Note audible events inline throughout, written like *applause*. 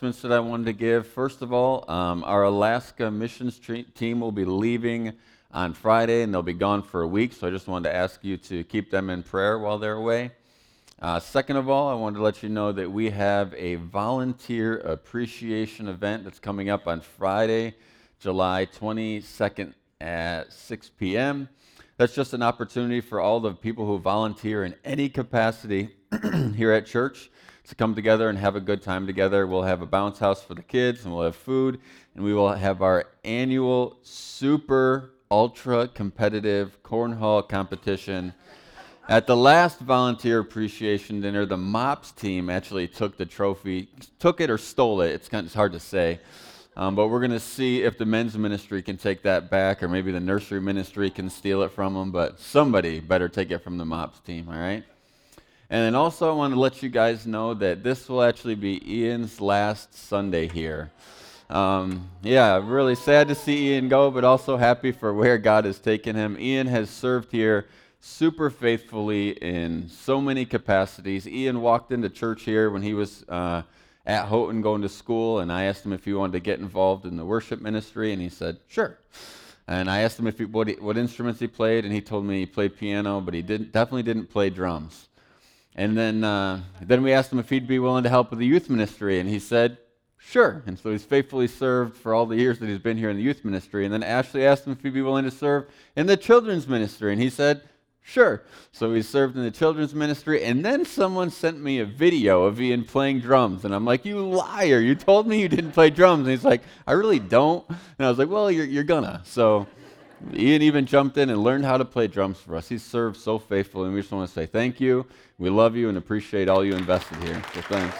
that I wanted to give. First of all, um, our Alaska missions tre- team will be leaving on Friday and they'll be gone for a week, so I just wanted to ask you to keep them in prayer while they're away. Uh, second of all, I wanted to let you know that we have a volunteer appreciation event that's coming up on Friday, July 22nd at 6 p.m. That's just an opportunity for all the people who volunteer in any capacity *clears throat* here at church to come together and have a good time together. We'll have a bounce house for the kids and we'll have food and we will have our annual super ultra competitive cornhole competition at the last volunteer appreciation dinner, the MOPS team actually took the trophy, took it or stole it. It's kind of it's hard to say. Um, but we're going to see if the men's ministry can take that back, or maybe the nursery ministry can steal it from them. But somebody better take it from the MOPS team, all right? And then also, I want to let you guys know that this will actually be Ian's last Sunday here. Um, yeah, really sad to see Ian go, but also happy for where God has taken him. Ian has served here super faithfully in so many capacities. Ian walked into church here when he was uh, at Houghton going to school, and I asked him if he wanted to get involved in the worship ministry, and he said, sure. And I asked him if he, what, he, what instruments he played, and he told me he played piano, but he didn't, definitely didn't play drums. And then, uh, then we asked him if he'd be willing to help with the youth ministry, and he said, sure. And so he's faithfully served for all the years that he's been here in the youth ministry. And then Ashley asked him if he'd be willing to serve in the children's ministry, and he said, Sure. So he served in the children's ministry, and then someone sent me a video of Ian playing drums, and I'm like, "You liar! You told me you didn't play drums." And he's like, "I really don't." And I was like, "Well, you're, you're gonna." So Ian even jumped in and learned how to play drums for us. He's served so faithfully, and we just want to say thank you. We love you and appreciate all you invested here. So thanks.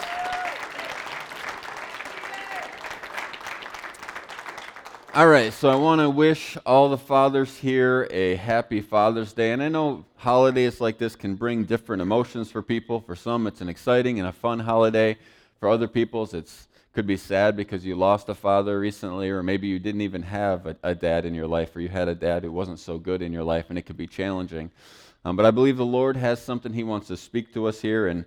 All right, so I want to wish all the fathers here a happy Father's Day. And I know holidays like this can bring different emotions for people. For some, it's an exciting and a fun holiday. For other people, it's could be sad because you lost a father recently, or maybe you didn't even have a, a, dad in your life, or you had a dad who wasn't so good in your life, and it could be challenging. Um, but I believe the Lord has something He wants to speak to us here, and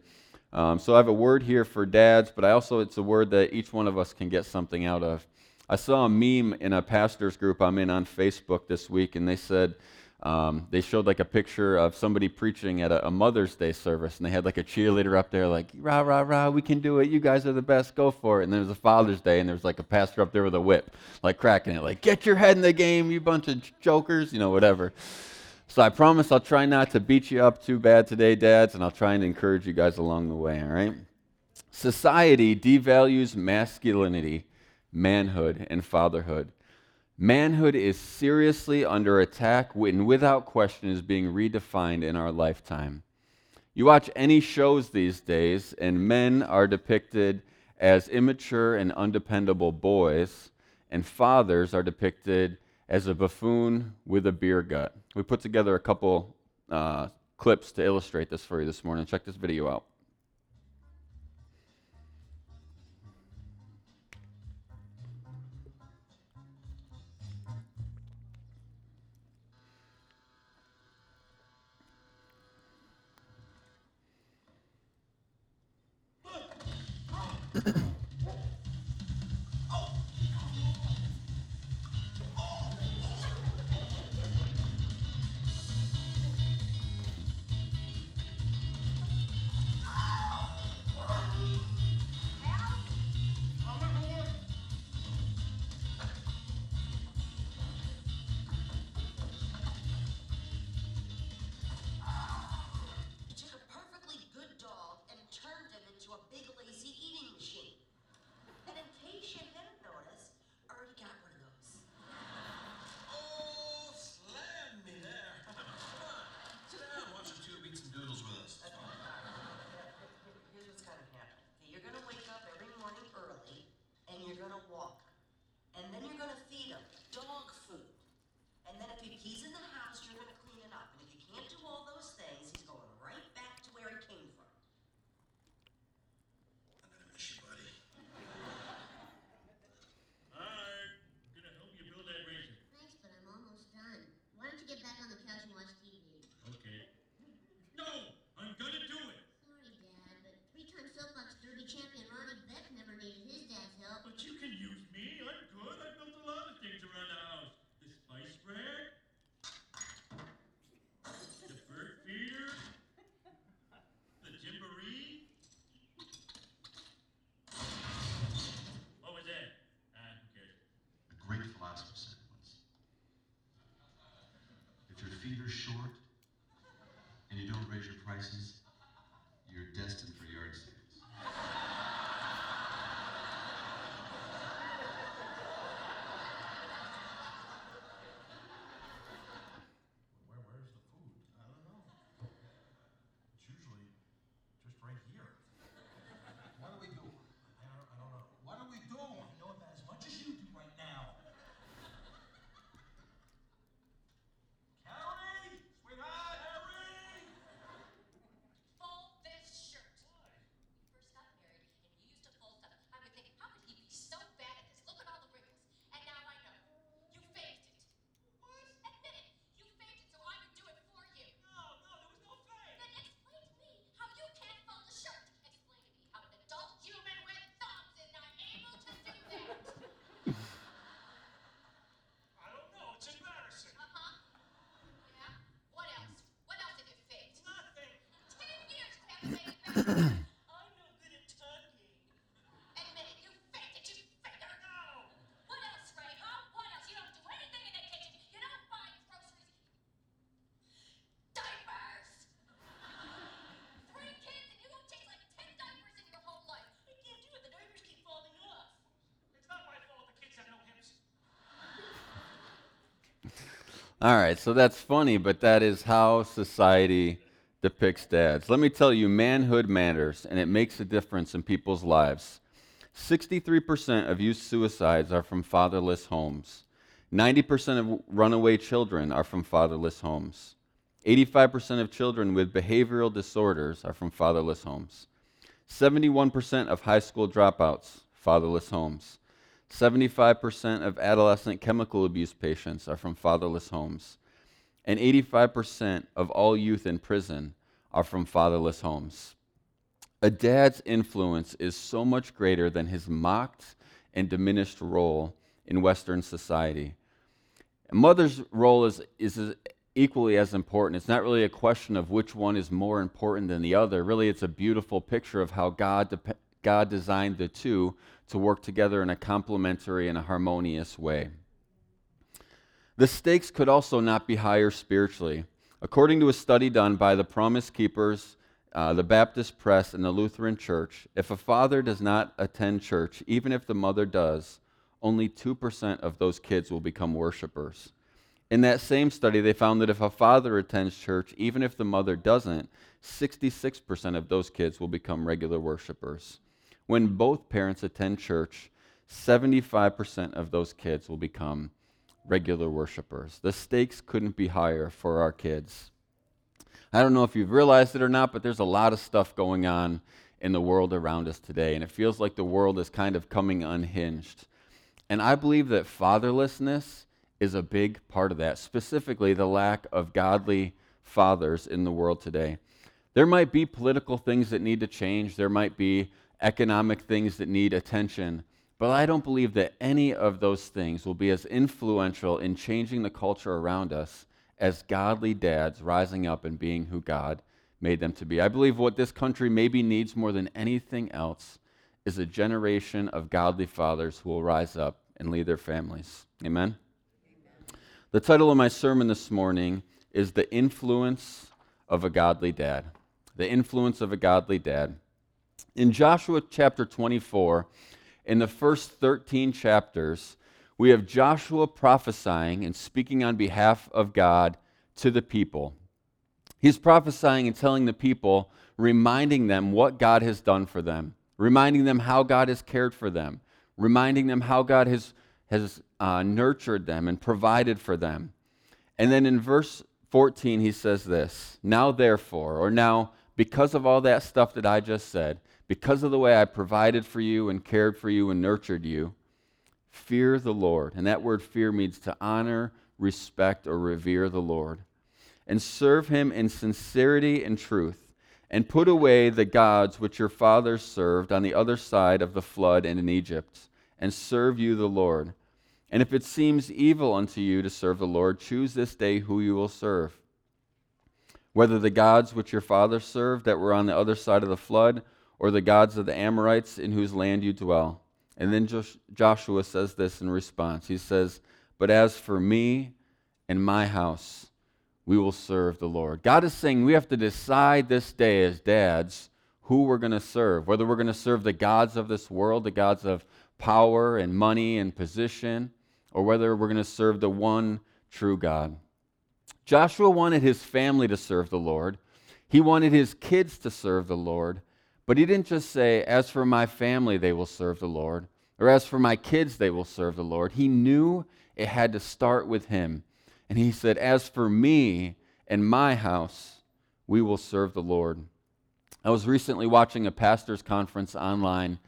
um, so I have a word here for dads, but I also it's a word that each one of us can get something out of. I saw a meme in a pastor's group I'm in on Facebook this week, and they said, um, they showed like a picture of somebody preaching at a, a, Mother's Day service, and they had like a cheerleader up there, like, rah, rah, rah, we can do it. You guys are the best. Go for it. And then there was a Father's Day, and there was like a pastor up there with a whip, like cracking it, like, get your head in the game, you bunch of jokers, you know, whatever. So I promise I'll try not to beat you up too bad today, dads, and I'll try and encourage you guys along the way, all right? Society devalues masculinity manhood and fatherhood. Manhood is seriously under attack and without question is being redefined in our lifetime. You watch any shows these days, and men are depicted as immature and undependable boys, and fathers are depicted as a buffoon with a beer gut. We put together a couple uh, clips to illustrate this for you this morning. Check this video out. Mm-hmm. *laughs* feet are short and you don't raise your prices, you're destined for yard sales. Where, where's the food? I don't know. It's usually just right here. What are we doing? I don't, I don't know. What are we doing? I know about as much as you do right now. Carrie! Sweetheart! Carrie! fold this shirt. Why? We first got married and you used to fold stuff. I would think, how could he be so bad at this? Look at all the wrinkles. And now I know. You faked it. What? Admit it. You faked it so I could do it for you. No, no, there was no fake. Then explain to me how you can't fold a shirt. Explain to me how an adult human with thumbs is not able to do that. I don't know. It's embarrassing. Uh-huh. Yeah? What else? What else have you faked? Nothing. Ten years you haven't made it better. I'm no good at tugging. Admit it. You faked it. You faker. No. What else, Ray? Huh? What else? You don't do anything in the kitchen. You don't buy groceries. Diapers. Three kids, and you don't change like ten diapers in your whole life. I can't do it. The diapers keep falling off. It's not my fault the kids have no hips. All right, so that's funny, but that is how society depicts dads. Let me tell you, manhood matters, and it makes a difference in people's lives. 63% of youth suicides are from fatherless homes. 90% of runaway children are from fatherless homes. 85% of children with behavioral disorders are from fatherless homes. 71% of high school dropouts, fatherless homes. 75% of adolescent chemical abuse patients are from fatherless homes. And 85% of all youth in prison are from fatherless homes. A dad's influence is so much greater than his mocked and diminished role in Western society. A mother's role is, is equally as important. It's not really a question of which one is more important than the other. Really, it's a beautiful picture of how God, dep- God designed the two to work together in a complementary and a harmonious way. The stakes could also not be higher spiritually. According to a study done by the Promise Keepers, uh, the Baptist Press, and the Lutheran Church, if a father does not attend church, even if the mother does, only 2% of those kids will become worshipers. In that same study, they found that if a father attends church, even if the mother doesn't, 66% of those kids will become regular worshipers. When both parents attend church, 75% of those kids will become regular worshipers. The stakes couldn't be higher for our kids. I don't know if you've realized it or not, but there's a lot of stuff going on in the world around us today, and it feels like the world is kind of coming unhinged. And I believe that fatherlessness is a big part of that, specifically the lack of godly fathers in the world today. There might be political things that need to change, there might be economic things that need attention, but I don't believe that any of those things will be as influential in changing the culture around us as godly dads rising up and being who God made them to be. I believe what this country maybe needs more than anything else is a generation of godly fathers who will rise up and lead their families. Amen. The title of my sermon this morning is The Influence of a Godly Dad. The Influence of a Godly Dad. In Joshua chapter 24, in the first 13 chapters, we have Joshua prophesying and speaking on behalf of God to the people. He's prophesying and telling the people, reminding them what God has done for them, reminding them how God has cared for them, reminding them how God has, has uh, nurtured them and provided for them. And then in verse 14, he says this Now, therefore, or now, because of all that stuff that I just said, because of the way I provided for you and cared for you and nurtured you, fear the Lord. And that word fear means to honor, respect, or revere the Lord. And serve him in sincerity and truth. And put away the gods which your fathers served on the other side of the flood and in Egypt, and serve you the Lord. And if it seems evil unto you to serve the Lord, choose this day who you will serve. Whether the gods which your fathers served that were on the other side of the flood, or the gods of the Amorites in whose land you dwell. And then Joshua says this in response. He says, But as for me and my house, we will serve the Lord. God is saying we have to decide this day as dads who we're going to serve, whether we're going to serve the gods of this world, the gods of power and money and position, or whether we're going to serve the one true God. Joshua wanted his family to serve the Lord. He wanted his kids to serve the Lord. But he didn't just say, As for my family, they will serve the Lord, or as for my kids, they will serve the Lord. He knew it had to start with him. And he said, As for me and my house, we will serve the Lord. I was recently watching a pastor's conference online,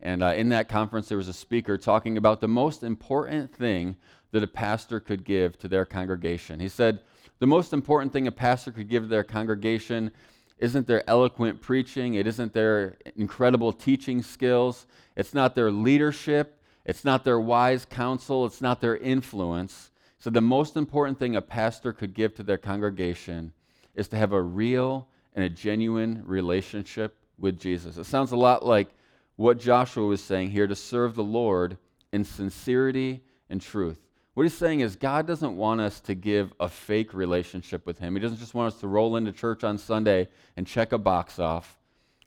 and uh, in that conference, there was a speaker talking about the most important thing that a pastor could give to their congregation. He said, The most important thing a pastor could give to their congregation isn't their eloquent preaching, it isn't their incredible teaching skills, it's not their leadership, it's not their wise counsel, it's not their influence. So, the most important thing a pastor could give to their congregation is to have a real and a genuine relationship with Jesus. It sounds a lot like what Joshua was saying here to serve the Lord in sincerity and truth. What he's saying is, God doesn't want us to give a fake relationship with Him. He doesn't just want us to roll into church on Sunday and check a box off.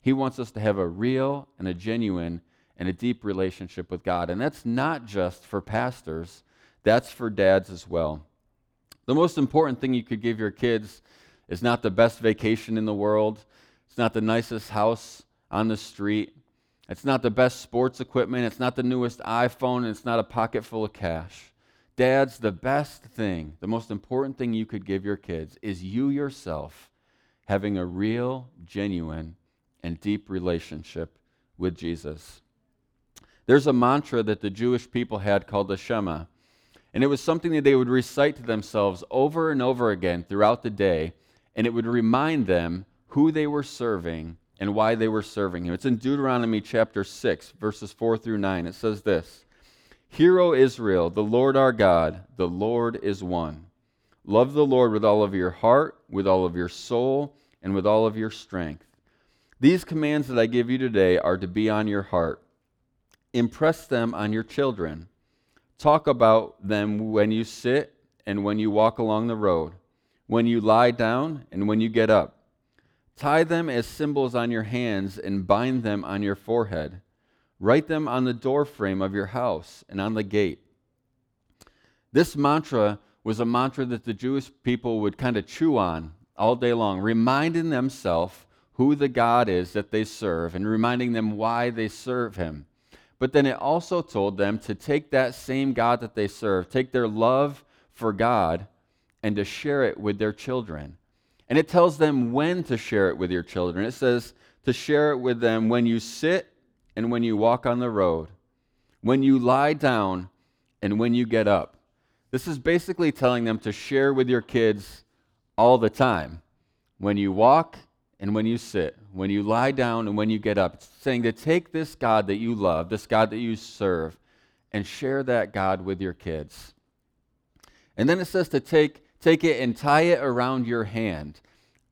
He wants us to have a real and a genuine and a deep relationship with God. And that's not just for pastors, that's for dads as well. The most important thing you could give your kids is not the best vacation in the world, it's not the nicest house on the street, it's not the best sports equipment, it's not the newest iPhone, it's not a pocket full of cash. Dads, the best thing, the most important thing you could give your kids is you yourself having a real, genuine, and deep relationship with Jesus. There's a mantra that the Jewish people had called the Shema, and it was something that they would recite to themselves over and over again throughout the day, and it would remind them who they were serving and why they were serving him. It's in Deuteronomy chapter 6, verses 4 through 9. It says this. Hear, O Israel, the Lord our God, the Lord is one. Love the Lord with all of your heart, with all of your soul, and with all of your strength. These commands that I give you today are to be on your heart. Impress them on your children. Talk about them when you sit and when you walk along the road, when you lie down and when you get up. Tie them as symbols on your hands and bind them on your forehead. Write them on the doorframe of your house and on the gate. This mantra was a mantra that the Jewish people would kind of chew on all day long, reminding themselves who the God is that they serve and reminding them why they serve him. But then it also told them to take that same God that they serve, take their love for God, and to share it with their children. And it tells them when to share it with your children. It says to share it with them when you sit and when you walk on the road, when you lie down and when you get up. This is basically telling them to share with your kids all the time. When you walk and when you sit, when you lie down and when you get up. It's saying to take this God that you love, this God that you serve, and share that God with your kids. And then it says to take, take it and tie it around your hand.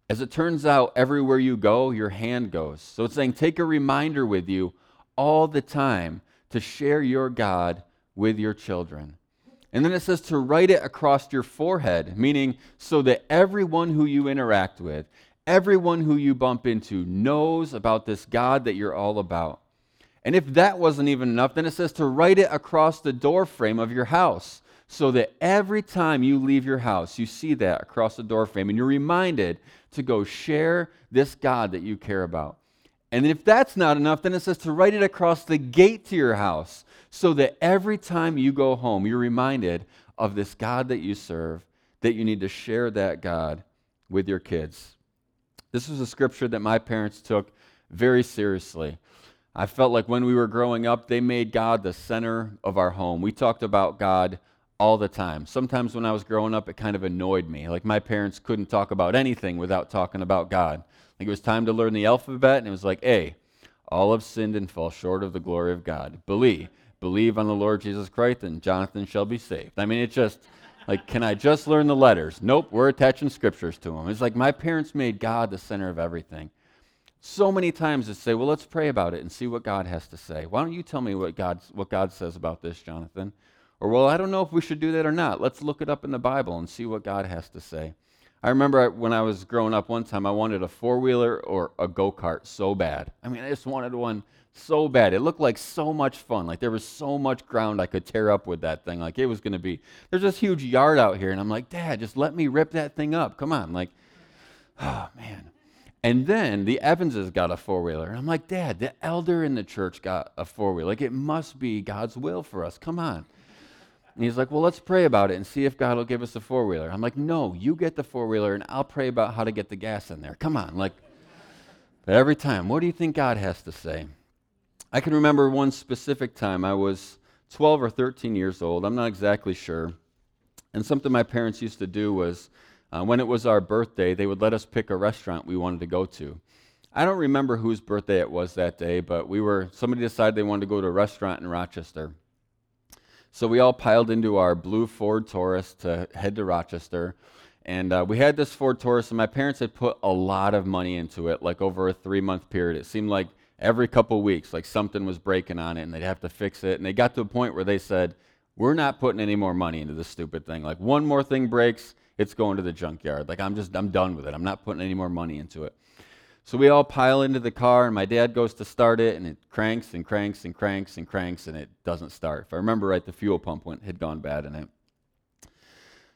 As it turns out, everywhere you go, your hand goes. So it's saying take a reminder with you all the time to share your God with your children. And then it says to write it across your forehead, meaning so that everyone who you interact with, everyone who you bump into knows about this God that you're all about. And if that wasn't even enough, then it says to write it across the doorframe of your house so that every time you leave your house, you see that across the doorframe and you're reminded to go share this God that you care about. And if that's not enough, then it says to write it across the gate to your house so that every time you go home, you're reminded of this God that you serve, that you need to share that God with your kids. This was a scripture that my parents took very seriously. I felt like when we were growing up, they made God the center of our home. We talked about God all the time. Sometimes when I was growing up, it kind of annoyed me. Like my parents couldn't talk about anything without talking about God. Like it was time to learn the alphabet, and it was like, A, all have sinned and fall short of the glory of God. Believe, believe on the Lord Jesus Christ, and Jonathan shall be saved. I mean, it just, like, can I just learn the letters? Nope, we're attaching scriptures to them. It's like my parents made God the center of everything. So many times they say, well, let's pray about it and see what God has to say. Why don't you tell me what, God, what God says about this, Jonathan? Or, well, I don't know if we should do that or not. Let's look it up in the Bible and see what God has to say. I remember when I was growing up one time, I wanted a four wheeler or a go kart so bad. I mean, I just wanted one so bad. It looked like so much fun. Like there was so much ground I could tear up with that thing. Like it was going to be, there's this huge yard out here. And I'm like, Dad, just let me rip that thing up. Come on. Like, *sighs* oh, man. And then the Evanses got a four wheeler. And I'm like, Dad, the elder in the church got a four wheeler. Like it must be God's will for us. Come on. And he's like, Well, let's pray about it and see if God will give us a four wheeler. I'm like, No, you get the four wheeler and I'll pray about how to get the gas in there. Come on. Like, but every time, what do you think God has to say? I can remember one specific time. I was 12 or 13 years old. I'm not exactly sure. And something my parents used to do was uh, when it was our birthday, they would let us pick a restaurant we wanted to go to. I don't remember whose birthday it was that day, but we were somebody decided they wanted to go to a restaurant in Rochester. So we all piled into our blue Ford Taurus to head to Rochester. And uh, we had this Ford Taurus, and my parents had put a lot of money into it, like over a three month period. It seemed like every couple weeks, like something was breaking on it, and they'd have to fix it. And they got to a point where they said, We're not putting any more money into this stupid thing. Like, one more thing breaks, it's going to the junkyard. Like, I'm just, I'm done with it. I'm not putting any more money into it. So we all pile into the car, and my dad goes to start it, and it cranks and cranks and cranks and cranks, and it doesn't start. If I remember right, the fuel pump went, had gone bad in it.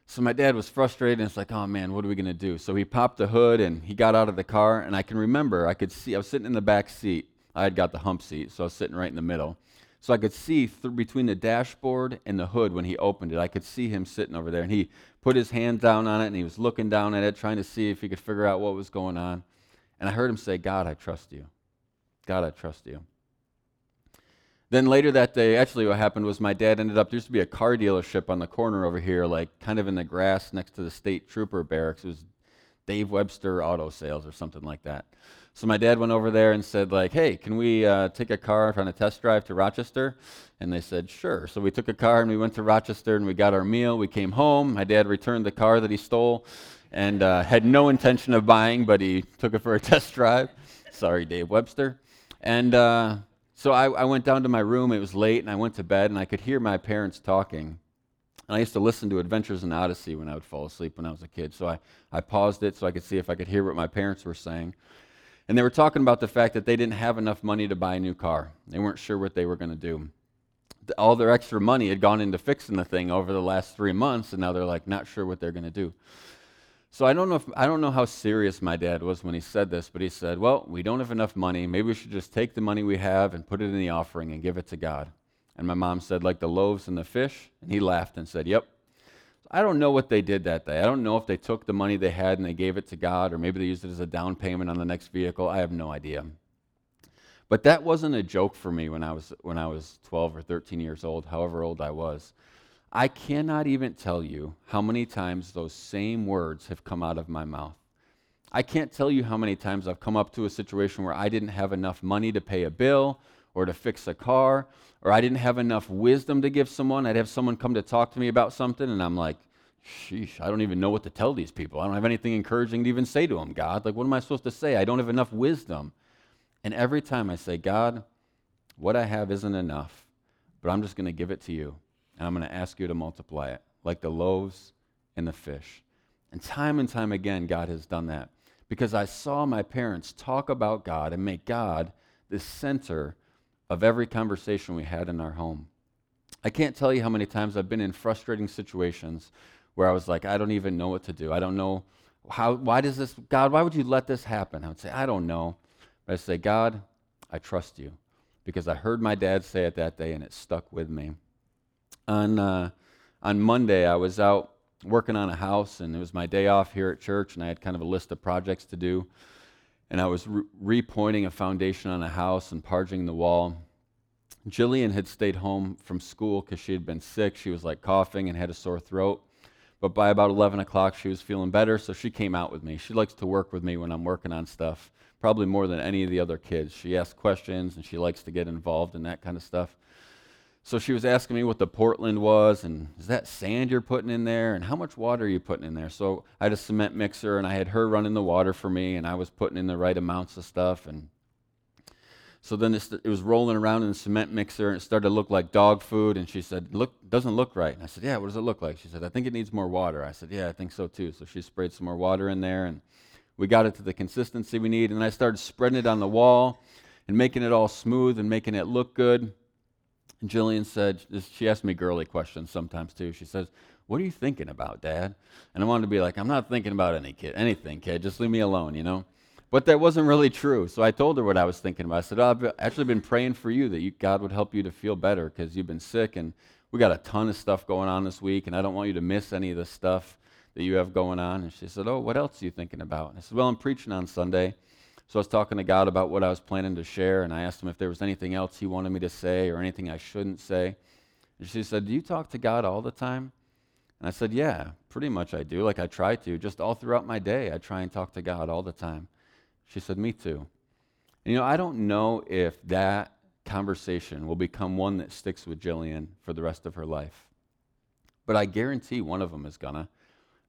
So my dad was frustrated, and it's like, oh man, what are we going to do? So he popped the hood, and he got out of the car, and I can remember, I could see, I was sitting in the back seat. I had got the hump seat, so I was sitting right in the middle. So I could see th- between the dashboard and the hood when he opened it, I could see him sitting over there, and he put his hand down on it, and he was looking down at it, trying to see if he could figure out what was going on. And I heard him say, God, I trust you. God, I trust you. Then later that day, actually, what happened was my dad ended up, there used to be a car dealership on the corner over here, like kind of in the grass next to the state trooper barracks. It was Dave Webster Auto Sales or something like that. So my dad went over there and said, like, hey, can we uh, take a car on a test drive to Rochester? And they said, sure. So we took a car and we went to Rochester and we got our meal. We came home. My dad returned the car that he stole and uh, had no intention of buying, but he took it for a *laughs* test drive. Sorry, Dave Webster. And uh, so I, I, went down to my room. It was late, and I went to bed, and I could hear my parents talking. And I used to listen to Adventures in Odyssey when I would fall asleep when I was a kid. So I, I paused it so I could see if I could hear what my parents were saying. And they were talking about the fact that they didn't have enough money to buy a new car. They weren't sure what they were going to do. All their extra money had gone into fixing the thing over the last three months, and now they're like not sure what they're going to do. So I don't know if I don't know how serious my dad was when he said this, but he said, "Well, we don't have enough money. Maybe we should just take the money we have and put it in the offering and give it to God." And my mom said, "Like the loaves and the fish?" And he laughed and said, "Yep." I don't know what they did that day. I don't know if they took the money they had and they gave it to God, or maybe they used it as a down payment on the next vehicle. I have no idea. But that wasn't a joke for me when I was when I was 12 or 13 years old, however old I was. I cannot even tell you how many times those same words have come out of my mouth. I can't tell you how many times I've come up to a situation where I didn't have enough money to pay a bill or to fix a car, or I didn't have enough wisdom to give someone. I'd have someone come to talk to me about something, and I'm like, sheesh, I don't even know what to tell these people. I don't have anything encouraging to even say to them, God. Like, what am I supposed to say? I don't have enough wisdom. And every time I say, God, what I have isn't enough, but I'm just going to give it to you and I'm going to ask you to multiply it, like the loaves and the fish. And time and time again, God has done that because I saw my parents talk about God and make God the center of every conversation we had in our home. I can't tell you how many times I've been in frustrating situations where I was like, I don't even know what to do. I don't know how, why does this, God, why would you let this happen? I would say, I don't know. But I say, God, I trust you because I heard my dad say it that day and it stuck with me on, uh, on Monday, I was out working on a house, and it was my day off here at church, and I had kind of a list of projects to do. And I was re- repointing a foundation on a house and parging the wall. Jillian had stayed home from school because she had been sick. She was like coughing and had a sore throat. But by about 11 o'clock, she was feeling better, so she came out with me. She likes to work with me when I'm working on stuff, probably more than any of the other kids. She asks questions and she likes to get involved in that kind of stuff. So she was asking me what the Portland was, and is that sand you're putting in there, and how much water are you putting in there? So I had a cement mixer, and I had her running the water for me, and I was putting in the right amounts of stuff. And So then it, it was rolling around in the cement mixer and it started to look like dog food. And she said, "Look, doesn't look right." And I said, "Yeah, what does it look like?" She said, "I think it needs more water." I said, "Yeah, I think so too." So she sprayed some more water in there, and we got it to the consistency we need. And I started spreading it on the wall and making it all smooth and making it look good. And Jillian said, she asked me girly questions sometimes too. She says, "What are you thinking about, Dad?" And I wanted to be like, "I'm not thinking about any kid, anything, kid. Just leave me alone," you know. But that wasn't really true. So I told her what I was thinking about. I said, oh, I've actually been praying for you that you, God would help you to feel better because you've been sick and we got a ton of stuff going on this week and I don't want you to miss any of the stuff that you have going on. And she said, Oh, what else are you thinking about? And I said, Well, I'm preaching on Sunday. So I was talking to God about what I was planning to share and I asked him if there was anything else he wanted me to say or anything I shouldn't say. And she said, Do you talk to God all the time? And I said, Yeah, pretty much I do. Like I try to. Just all throughout my day, I try and talk to God all the time. She said, Me too. And, you know, I don't know if that conversation will become one that sticks with Jillian for the rest of her life. But I guarantee one of them is gonna,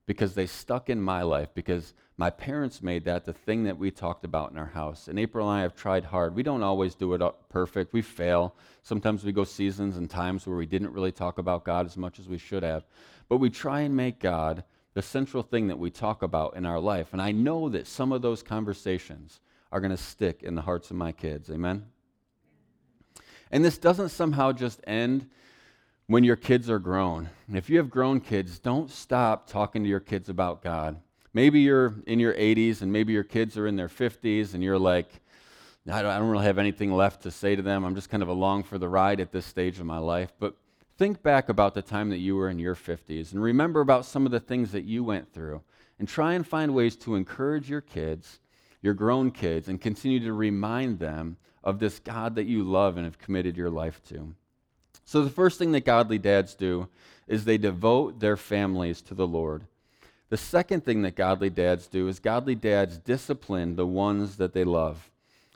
because they stuck in my life, because my parents made that the thing that we talked about in our house. And April and I have tried hard. We don't always do it perfect, we fail. Sometimes we go seasons and times where we didn't really talk about God as much as we should have. But we try and make God the central thing that we talk about in our life. And I know that some of those conversations are going to stick in the hearts of my kids. Amen? And this doesn't somehow just end when your kids are grown. If you have grown kids, don't stop talking to your kids about God. Maybe you're in your 80s and maybe your kids are in their 50s and you're like, I don't, I don't really have anything left to say to them. I'm just kind of along for the ride at this stage of my life. But Think back about the time that you were in your 50s and remember about some of the things that you went through and try and find ways to encourage your kids, your grown kids, and continue to remind them of this God that you love and have committed your life to. So, the first thing that godly dads do is they devote their families to the Lord. The second thing that godly dads do is godly dads discipline the ones that they love.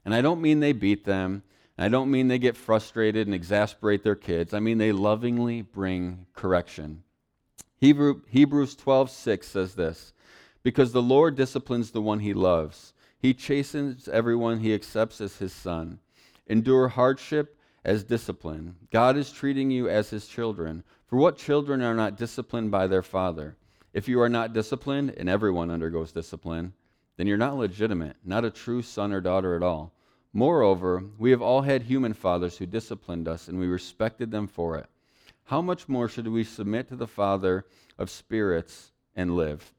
And I don't mean they beat them, I don't mean they get frustrated and exasperate their kids. I mean they lovingly bring correction. Hebrew, Hebrews 12:6 says this, because the Lord disciplines the one he loves. He chastens everyone he accepts as his son. Endure hardship as discipline. God is treating you as his children. For what children are not disciplined by their father? If you are not disciplined, and everyone undergoes discipline, then you're not legitimate, not a true son or daughter at all. Moreover, we have all had human fathers who disciplined us, and we respected them for it. How much more should we submit to the Father of spirits and live?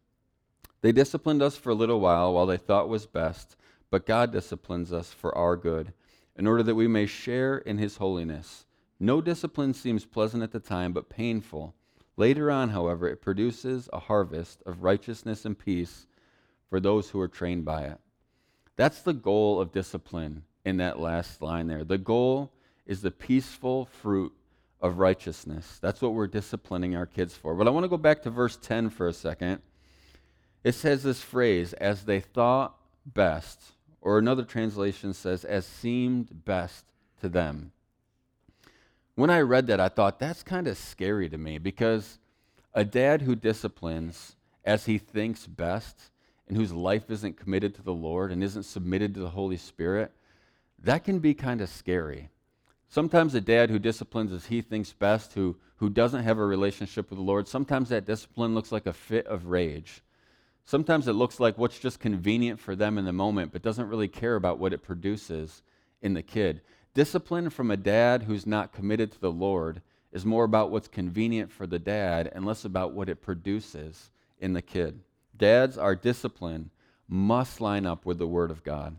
They disciplined us for a little while while they thought was best, but God disciplines us for our good, in order that we may share in his holiness. No discipline seems pleasant at the time, but painful. Later on, however, it produces a harvest of righteousness and peace for those who are trained by it. That's the goal of discipline in that last line there. The goal is the peaceful fruit of righteousness. That's what we're disciplining our kids for. But I want to go back to verse 10 for a second. It says this phrase, as they thought best, or another translation says, as seemed best to them. When I read that, I thought that's kind of scary to me because a dad who disciplines as he thinks best and whose life isn't committed to the Lord and isn't submitted to the Holy Spirit, that can be kind of scary. Sometimes a dad who disciplines as he thinks best, who, who doesn't have a relationship with the Lord, sometimes that discipline looks like a fit of rage. Sometimes it looks like what's just convenient for them in the moment, but doesn't really care about what it produces in the kid. Discipline from a dad who's not committed to the Lord is more about what's convenient for the dad and less about what it produces in the kid. Dads, our discipline must line up with the Word of God.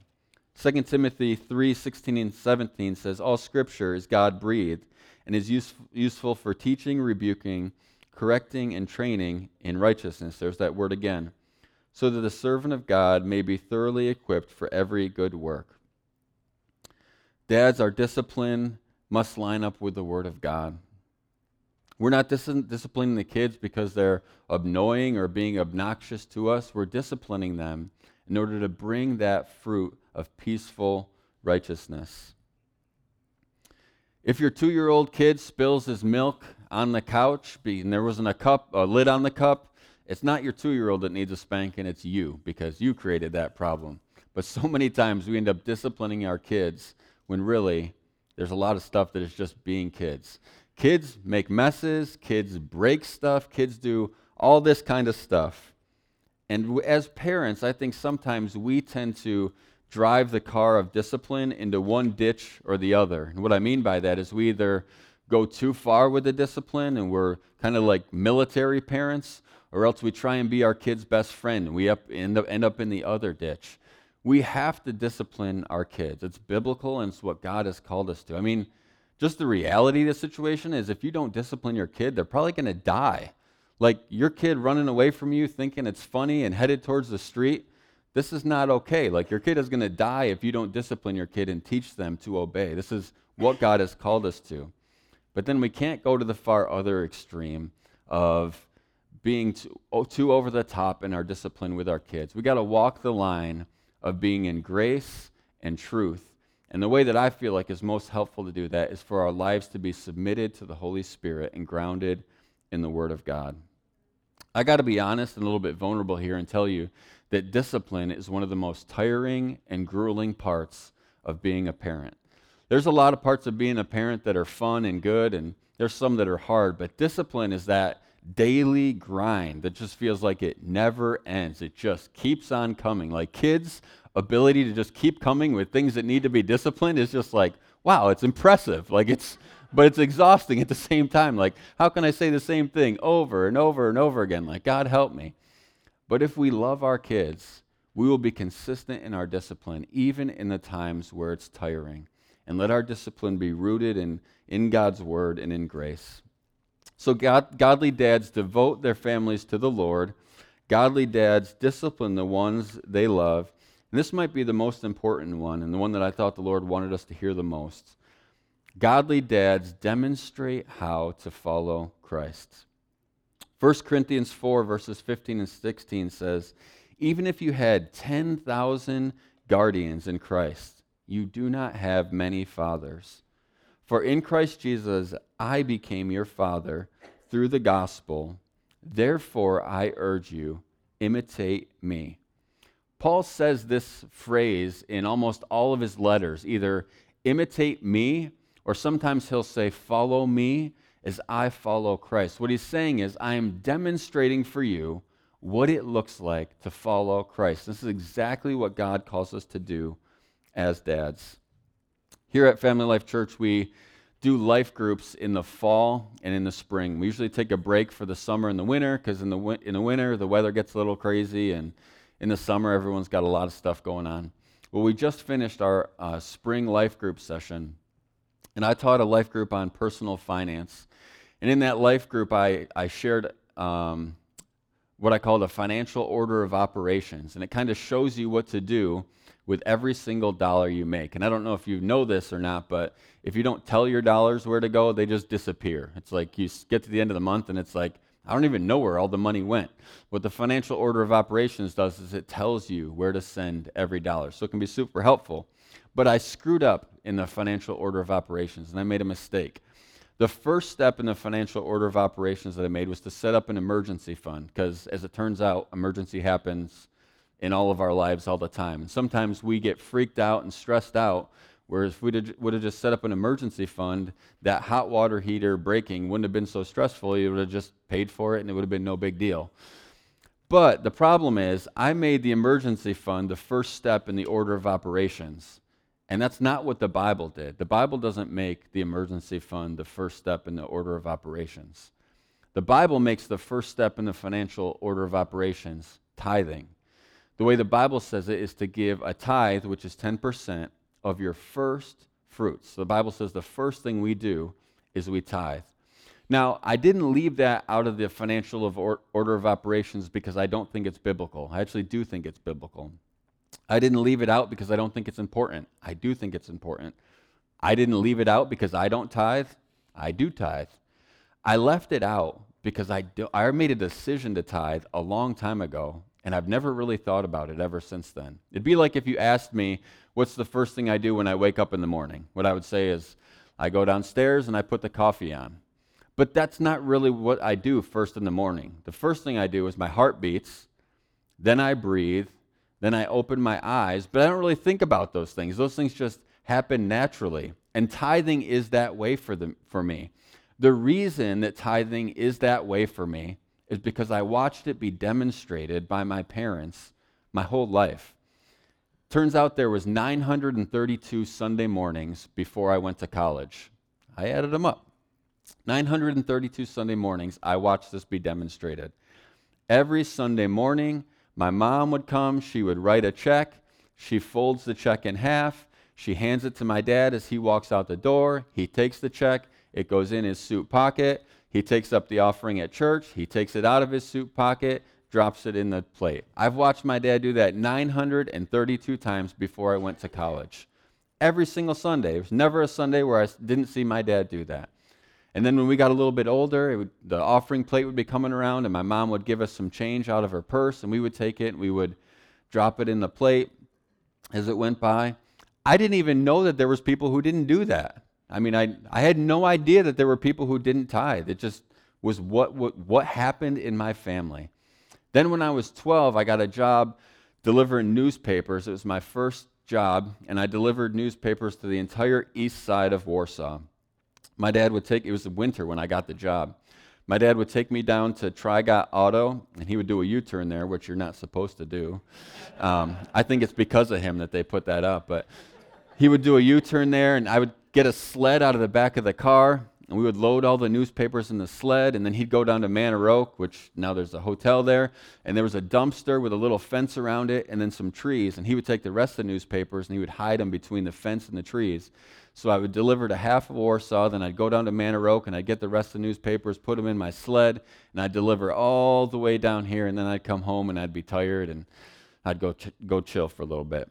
2 Timothy 3 16 and 17 says, All scripture is God breathed and is use, useful for teaching, rebuking, correcting, and training in righteousness. There's that word again. So that the servant of God may be thoroughly equipped for every good work. Dads, our discipline must line up with the Word of God. We're not dis- disciplining the kids because they're annoying or being obnoxious to us. We're disciplining them in order to bring that fruit of peaceful righteousness. If your two year old kid spills his milk on the couch and there wasn't a cup, a lid on the cup, it's not your two year old that needs a spanking, it's you because you created that problem. But so many times we end up disciplining our kids when really there's a lot of stuff that is just being kids. Kids make messes, kids break stuff, kids do all this kind of stuff. And as parents, I think sometimes we tend to drive the car of discipline into one ditch or the other. And what I mean by that is we either go too far with the discipline and we're kind of like military parents, or else we try and be our kid's best friend we up, end, up, end up in the other ditch. We have to discipline our kids. It's biblical and it's what God has called us to. I mean, just the reality of the situation is if you don't discipline your kid, they're probably going to die. Like your kid running away from you thinking it's funny and headed towards the street, this is not okay. Like your kid is going to die if you don't discipline your kid and teach them to obey. This is what God has called us to. But then we can't go to the far other extreme of being too, too over the top in our discipline with our kids. We got to walk the line of being in grace and truth. And the way that I feel like is most helpful to do that is for our lives to be submitted to the Holy Spirit and grounded in the Word of God. I got to be honest and a little bit vulnerable here and tell you that discipline is one of the most tiring and grueling parts of being a parent. There's a lot of parts of being a parent that are fun and good, and there's some that are hard, but discipline is that daily grind that just feels like it never ends. It just keeps on coming. Like kids' ability to just keep coming with things that need to be disciplined is just like, wow, it's impressive. *laughs* Like it's but it's exhausting at the same time. Like, how can I say the same thing over and over and over again? Like, God help me. But if we love our kids, we will be consistent in our discipline, even in the times where it's tiring. And let our discipline be rooted in, in God's word and in grace. So, God, godly dads devote their families to the Lord. Godly dads discipline the ones they love. And this might be the most important one, and the one that I thought the Lord wanted us to hear the most. Godly dads demonstrate how to follow Christ. 1 Corinthians 4, verses 15 and 16 says, Even if you had 10,000 guardians in Christ, you do not have many fathers. For in Christ Jesus I became your father through the gospel. Therefore I urge you, imitate me. Paul says this phrase in almost all of his letters either imitate me, or sometimes he'll say, follow me as I follow Christ. What he's saying is, I am demonstrating for you what it looks like to follow Christ. This is exactly what God calls us to do as dads. Here at Family Life Church, we do life groups in the fall and in the spring. We usually take a break for the summer and the winter because in the, in the winter, the weather gets a little crazy, and in the summer, everyone's got a lot of stuff going on. Well, we just finished our uh, spring life group session, and I taught a life group on personal finance. And in that life group, I, I shared um, what I call the financial order of operations. And it kind of shows you what to do with every single dollar you make. And I don't know if you know this or not, but if you don't tell your dollars where to go, they just disappear. It's like you get to the end of the month and it's like, I don't even know where all the money went. What the financial order of operations does is it tells you where to send every dollar. So it can be super helpful. But I screwed up in the financial order of operations and I made a mistake. The first step in the financial order of operations that I made was to set up an emergency fund because, as it turns out, emergency happens in all of our lives all the time. And sometimes we get freaked out and stressed out. Whereas if we would have just set up an emergency fund, that hot water heater breaking wouldn't have been so stressful. You would have just paid for it and it would have been no big deal. But the problem is, I made the emergency fund the first step in the order of operations. And that's not what the Bible did. The Bible doesn't make the emergency fund the first step in the order of operations. The Bible makes the first step in the financial order of operations tithing. The way the Bible says it is to give a tithe, which is 10% of your first fruits. The Bible says the first thing we do is we tithe. Now, I didn't leave that out of the financial of order of operations because I don't think it's biblical. I actually do think it's biblical. I didn't leave it out because I don't think it's important. I do think it's important. I didn't leave it out because I don't tithe. I do tithe. I left it out because I, do, I made a decision to tithe a long time ago, and I've never really thought about it ever since then. It'd be like if you asked me, What's the first thing I do when I wake up in the morning? What I would say is, I go downstairs and I put the coffee on. But that's not really what I do first in the morning. The first thing I do is my heart beats, then I breathe, then I open my eyes, but I don't really think about those things. Those things just happen naturally. And tithing is that way for, the, for me. The reason that tithing is that way for me is because I watched it be demonstrated by my parents my whole life. Turns out there was 932 Sunday mornings before I went to college. I added them up. 932 Sunday mornings I watched this be demonstrated. Every Sunday morning, my mom would come, she would write a check, she folds the check in half, she hands it to my dad as he walks out the door. He takes the check, it goes in his suit pocket. He takes up the offering at church, he takes it out of his suit pocket, drops it in the plate. I've watched my dad do that 932 times before I went to college. Every single Sunday. There was never a Sunday where I didn't see my dad do that. And then when we got a little bit older, would, the offering plate would be coming around, and my mom would give us some change out of her purse, and we would take it and we would drop it in the plate as it went by. I didn't even know that there was people who didn't do that. I mean, I, I had no idea that there were people who didn't tithe. It just was what, what, what happened in my family. Then, when I was 12, I got a job delivering newspapers. It was my first job, and I delivered newspapers to the entire east side of Warsaw. My dad would take, it was the winter when I got the job. My dad would take me down to Trigot Auto, and he would do a U turn there, which you're not supposed to do. Um, I think it's because of him that they put that up, but he would do a U turn there, and I would get a sled out of the back of the car, and we would load all the newspapers in the sled, and then he'd go down to Manor Oak, which now there's a hotel there, and there was a dumpster with a little fence around it, and then some trees, and he would take the rest of the newspapers and he would hide them between the fence and the trees. So I would deliver to half of Warsaw, then I'd go down to Manor Oak, and I'd get the rest of the newspapers, put them in my sled, and I'd deliver all the way down here, and then I'd come home and I'd be tired, and I'd go ch- go chill for a little bit.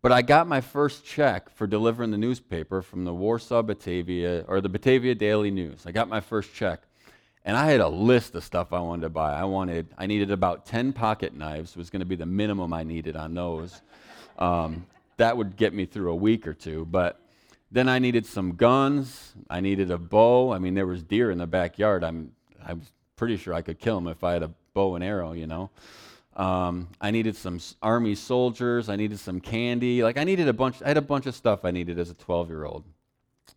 But I got my first check for delivering the newspaper from the Warsaw Batavia or the Batavia Daily News. I got my first check. And I had a list of stuff I wanted to buy. I wanted, I needed about 10 pocket knives, was going to be the minimum I needed on those. Um, that would get me through a week or two. But then I needed some guns. I needed a bow. I mean, there was deer in the backyard. I'm, I'm pretty sure I could kill them if I had a bow and arrow, you know. Um, I needed some army soldiers. I needed some candy. Like I needed a bunch. I had a bunch of stuff I needed as a 12 year old.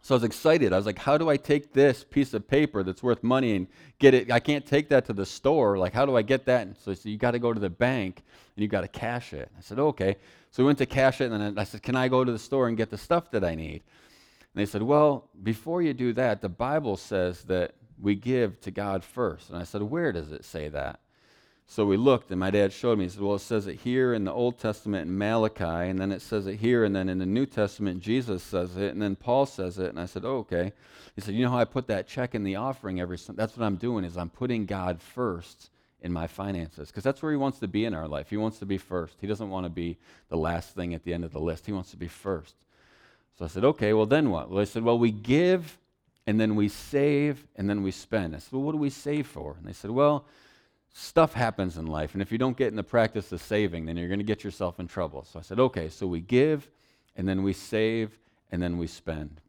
So I was excited. I was like, how do I take this piece of paper that's worth money and get it? I can't take that to the store. Like, how do I get that? And so, so you got to go to the bank and you got to cash it. I said, okay. So we went to cash it, and then I said, can I go to the store and get the stuff that I need? And they said, well, before you do that, the Bible says that we give to God first. And I said, where does it say that? So we looked, and my dad showed me. He said, Well, it says it here in the Old Testament in Malachi, and then it says it here, and then in the New Testament, Jesus says it, and then Paul says it. And I said, Oh, okay. He said, You know how I put that check in the offering every Sunday? That's what I'm doing, is I'm putting God first in my finances, because that's where He wants to be in our life. He wants to be first. He doesn't want to be the last thing at the end of the list. He wants to be first. So I said, Okay, well, then what? Well, I said, Well, we give, and then we save, and then we spend. I said, Well, what do we save for? And they said, Well, stuff happens in life. And if you don't get in the practice of saving, then you're going to get yourself in trouble. So I said, okay, so we give, and then we save, and then we spend.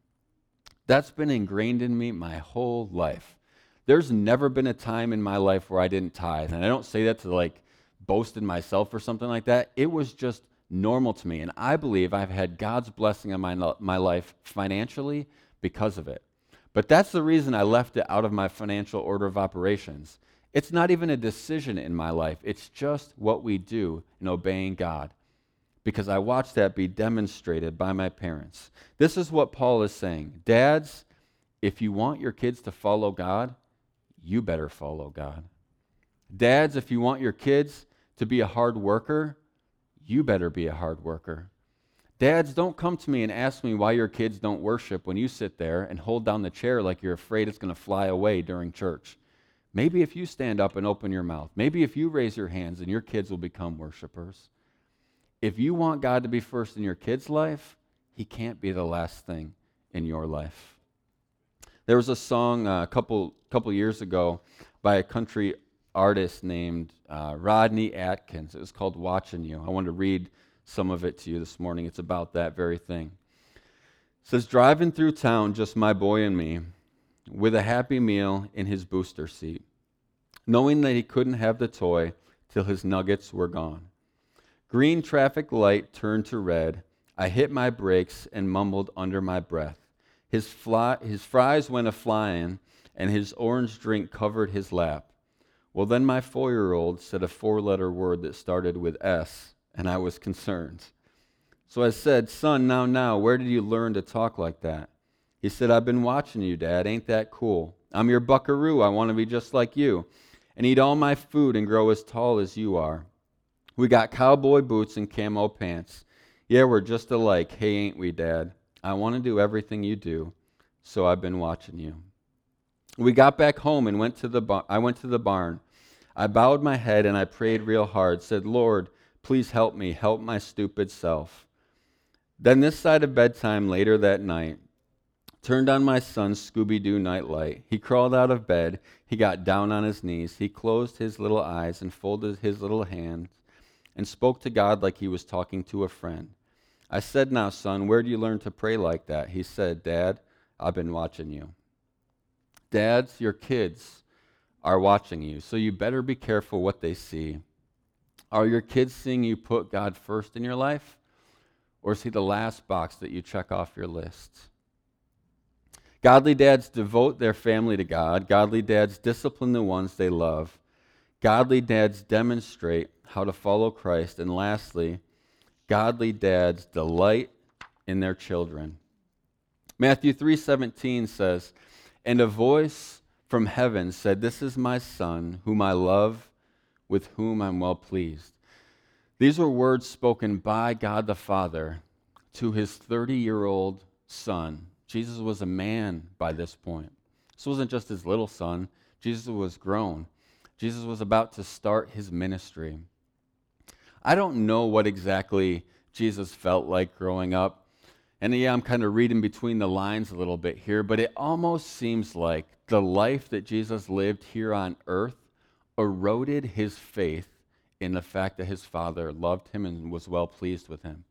That's been ingrained in me my whole life. There's never been a time in my life where I didn't tithe. And I don't say that to like boast in myself or something like that. It was just normal to me. And I believe I've had God's blessing on my, my life financially because of it. But that's the reason I left it out of my financial order of operations it's not even a decision in my life, it's just what we do in obeying God. Because I watched that be demonstrated by my parents. This is what Paul is saying Dads, if you want your kids to follow God, you better follow God. Dads, if you want your kids to be a hard worker, you better be a hard worker. Dads, don't come to me and ask me why your kids don't worship when you sit there and hold down the chair like you're afraid it's going to fly away during church. Maybe if you stand up and open your mouth, maybe if you raise your hands and your kids will become worshipers. If you want God to be first in your kid's life, He can't be the last thing in your life. There was a song uh, a couple, couple years ago by a country artist named uh, Rodney Atkins. It was called Watching You. I want to read some of it to you this morning. It's about that very thing. It says, Driving through town, just my boy and me with a happy meal in his booster seat, knowing that he couldn't have the toy till his nuggets were gone. Green traffic light turned to red. I hit my brakes and mumbled under my breath. His, fly, his fries went a flying, and his orange drink covered his lap. Well, then my four year old said a four letter word that started with S, and I was concerned. So I said, Son, now, now, where did you learn to talk like that? He said, I've been watching you, Dad. Ain't that cool? I'm your buckaroo. I want to be just like you and eat all my food and grow as tall as you are. We got cowboy boots and camo pants. Yeah, we're just alike. Hey, ain't we, Dad? I want to do everything you do, so I've been watching you. We got back home and went to the bar- I went to the barn. I bowed my head and I prayed real hard, said, Lord, please help me, help my stupid self. Then, this side of bedtime later that night, turned on my son's Scooby Doo nightlight. He crawled out of bed. He got down on his knees. He closed his little eyes and folded his little hands and spoke to God like he was talking to a friend. I said, Now, son, where do you learn to pray like that? He said, Dad, I've been watching you. Dads, your kids are watching you, so you better be careful what they see. Are your kids seeing you put God first in your life? Or is he the last box that you check off your list? Godly dads devote their family to God. Godly dads discipline the ones they love. Godly dads demonstrate how to follow Christ. And lastly, godly dads delight in their children. Matthew 3:17 says, "And a voice from heaven said, "This is my son, whom I love, with whom I'm well pleased." These were words spoken by God the Father to his 30-year-old son Jesus was a man by this point. This wasn't just his little son, Jesus was grown. Jesus was about to start his ministry. I don't know what exactly Jesus felt like growing up. And yeah, I'm kind of reading between the lines a little bit here, but it almost seems like the life that Jesus lived here on earth eroded his faith in the fact that his father loved him and was well pleased with him.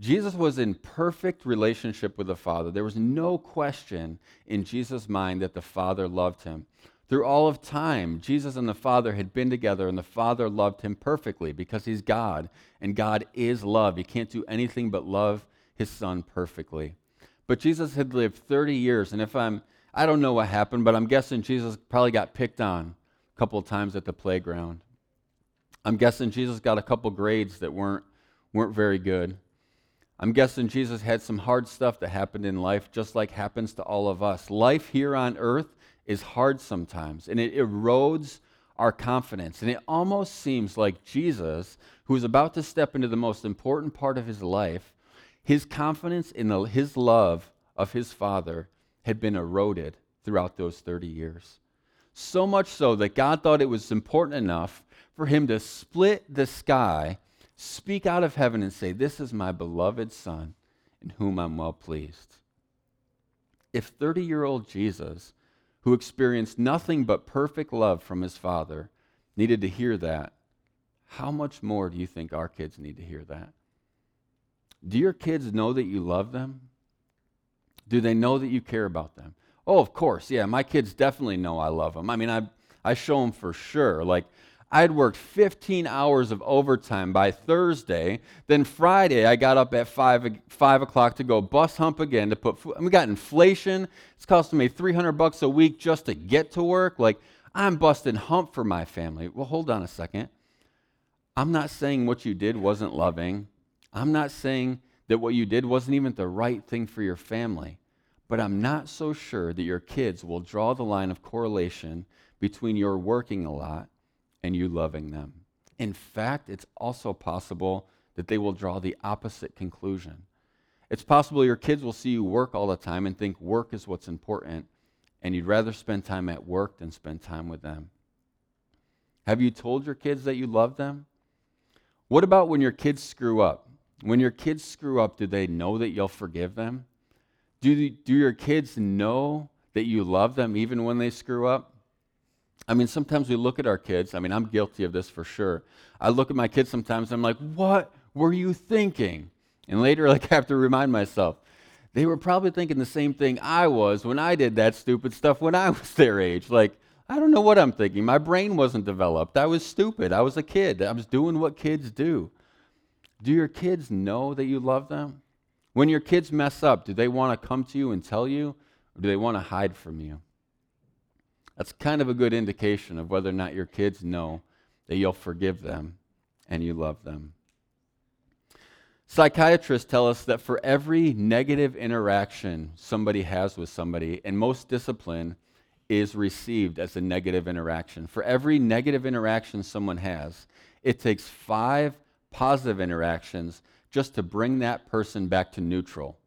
Jesus was in perfect relationship with the Father. There was no question in Jesus' mind that the Father loved him. Through all of time, Jesus and the Father had been together, and the Father loved him perfectly because he's God, and God is love. You can't do anything but love his Son perfectly. But Jesus had lived 30 years, and if I'm, I don't know what happened, but I'm guessing Jesus probably got picked on a couple of times at the playground. I'm guessing Jesus got a couple grades that weren't, weren't very good. I'm guessing Jesus had some hard stuff that happened in life, just like happens to all of us. Life here on earth is hard sometimes, and it erodes our confidence. And it almost seems like Jesus, who is about to step into the most important part of his life, his confidence in the, his love of his Father had been eroded throughout those 30 years. So much so that God thought it was important enough for him to split the sky speak out of heaven and say, This is my beloved Son in whom I'm well pleased. If 30 year old Jesus, who experienced nothing but perfect love from his Father, needed to hear that, how much more do you think our kids need to hear that? Do your kids know that you love them? Do they know that you care about them? Oh, of course. Yeah, my kids definitely know I love them. I mean, I, I show them for sure. Like, I had worked 15 hours of overtime by Thursday. Then Friday, I got up at 5, 5 o'clock to go bus hump again to put food. We got inflation. It's costing me 300 bucks a week just to get to work. Like, I'm busting hump for my family. Well, hold on a second. I'm not saying what you did wasn't loving. I'm not saying that what you did wasn't even the right thing for your family. But I'm not so sure that your kids will draw the line of correlation between your working a lot and you loving them. In fact, it's also possible that they will draw the opposite conclusion. It's possible your kids will see you work all the time and think work is what's important, and you'd rather spend time at work than spend time with them. Have you told your kids that you love them? What about when your kids screw up? When your kids screw up, do they know that you'll forgive them? Do, do your kids know that you love them even when they screw up? I mean, sometimes we look at our kids. I mean, I'm guilty of this for sure. I look at my kids sometimes, and I'm like, what were you thinking? And later, *laughs* like, I have to remind myself, they were probably thinking the same thing I was when I did that stupid stuff when I *laughs* was their age. Like, I don't know what I'm thinking. My brain wasn't developed. I was stupid. I was a kid. I was doing what kids do. Do your kids know that you love them? When your kids mess up, do they want to come to you and tell you, or do they want to hide from you? That's kind of a good indication of whether or not your kids know that you'll forgive them and you love them. Psychiatrists tell us that for every negative interaction somebody has with somebody, and most discipline is received as a negative interaction. For every negative interaction someone has, it takes five positive interactions just to bring that person back to neutral,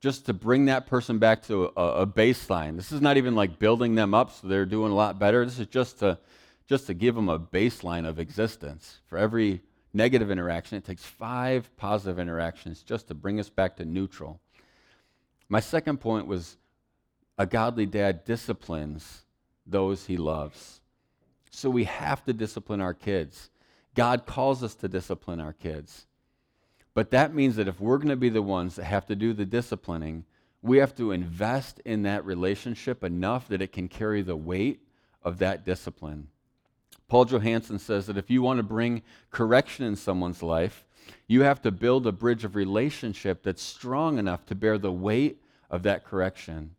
just to bring that person back to a, a, baseline. This is not even like building them up so they're doing a lot better. This is just to, just to give them a baseline of existence. For every negative interaction, it takes five positive interactions just to bring us back to neutral. My second point was a godly dad disciplines those he loves. So we have to discipline our kids. God calls us to discipline our kids. But that means that if we're going to be the ones that have to do the disciplining, we have to invest in that relationship enough that it can carry the weight of that discipline. Paul Johansson says that if you want to bring correction in someone's life, you have to build a bridge of relationship that's strong enough to bear the weight of that correction.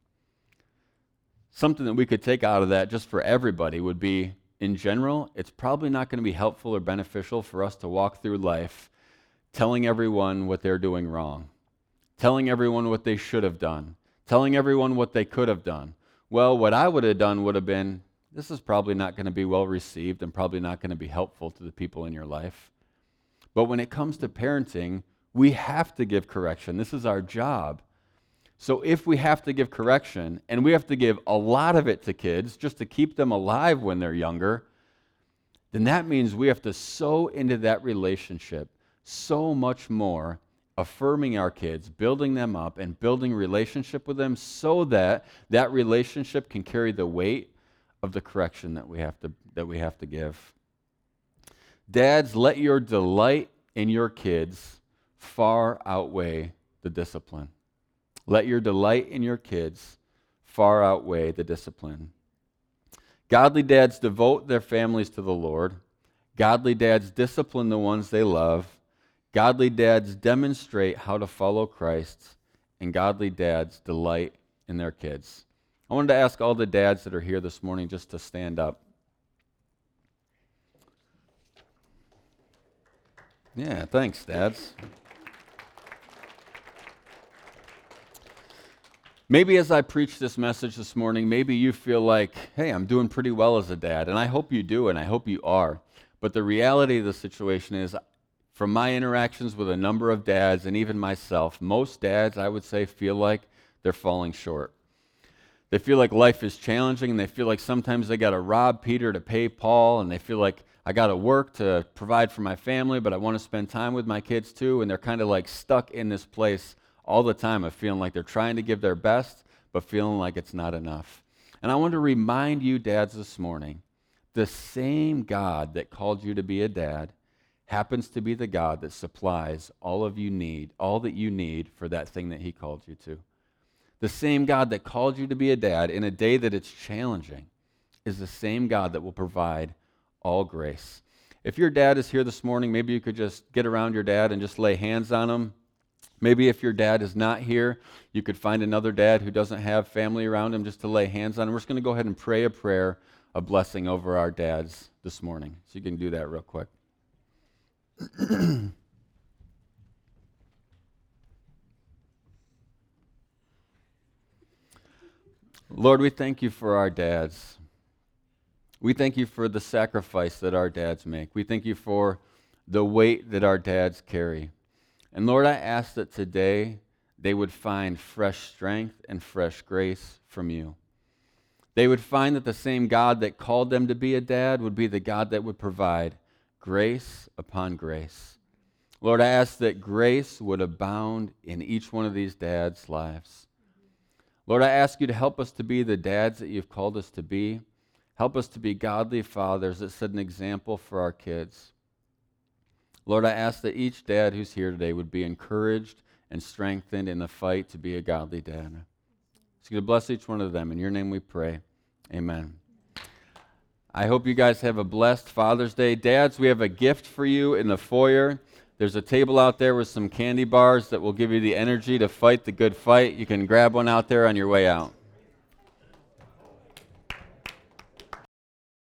Something that we could take out of that just for everybody would be in general, it's probably not going to be helpful or beneficial for us to walk through life telling everyone what they're doing wrong, telling everyone what they should have done, telling everyone what they could have done. Well, what I would have done would have been this is probably not going to be well received and probably not going to be helpful to the people in your life. But when it comes to parenting, we have to give correction. This is our job. So if we have to give correction and we have to give a lot of it to kids just to keep them alive when they're younger, then that means we have to sow into that relationship so much more affirming our kids, building them up, and building relationship with them so that that relationship can carry the weight of the correction that we have to, that we have to give. Dads, let your delight in your kids far outweigh the discipline. Let your delight in your kids far outweigh the discipline. Godly dads devote their families to the Lord. Godly dads discipline the ones they love. Godly dads demonstrate how to follow Christ, and godly dads delight in their kids. I wanted to ask all the dads that are here this morning just to stand up. Yeah, thanks, dads. Maybe as I preach this message this morning, maybe you feel like, hey, I'm doing pretty well as a dad. And I hope you do, and I hope you are. But the reality of the situation is, from my interactions with a number of dads and even myself, most dads, I would say, feel like they're falling short. They feel like life is challenging and they feel like sometimes they got to rob Peter to pay Paul and they feel like I got to work to provide for my family, but I want to spend time with my kids too. And they're kind of like stuck in this place all the time of feeling like they're trying to give their best, but feeling like it's not enough. And I want to remind you, dads, this morning the same God that called you to be a dad happens to be the God that supplies all of you need, all that you need for that thing that he called you to. The same God that called you to be a dad in a day that it's challenging is the same God that will provide all grace. If your dad is here this morning, maybe you could just get around your dad and just lay hands on him. Maybe if your dad is not here, you could find another dad who doesn't have family around him just to lay hands on him. We're just going to go ahead and pray a prayer, a blessing over our dads this morning. So you can do that real quick. *clears throat* Lord, we thank you for our dads. We thank you for the sacrifice that our dads make. We thank you for the weight that our dads carry. And Lord, I ask that today they would find fresh strength and fresh grace from you. They would find that the same God that called them to be a dad would be the God that would provide grace upon grace. Lord, I ask that grace would abound in each one of these dads' lives. Lord, I ask you to help us to be the dads that you've called us to be. Help us to be godly fathers that set an example for our kids. Lord, I ask that each dad who's here today would be encouraged and strengthened in the fight to be a godly dad. So you bless each one of them. In your name we pray. Amen. I hope you guys have a blessed Father's Day. Dads, we have a gift for you in the foyer. There's a table out there with some candy bars that will give you the energy to fight the good fight. You can grab one out there on your way out.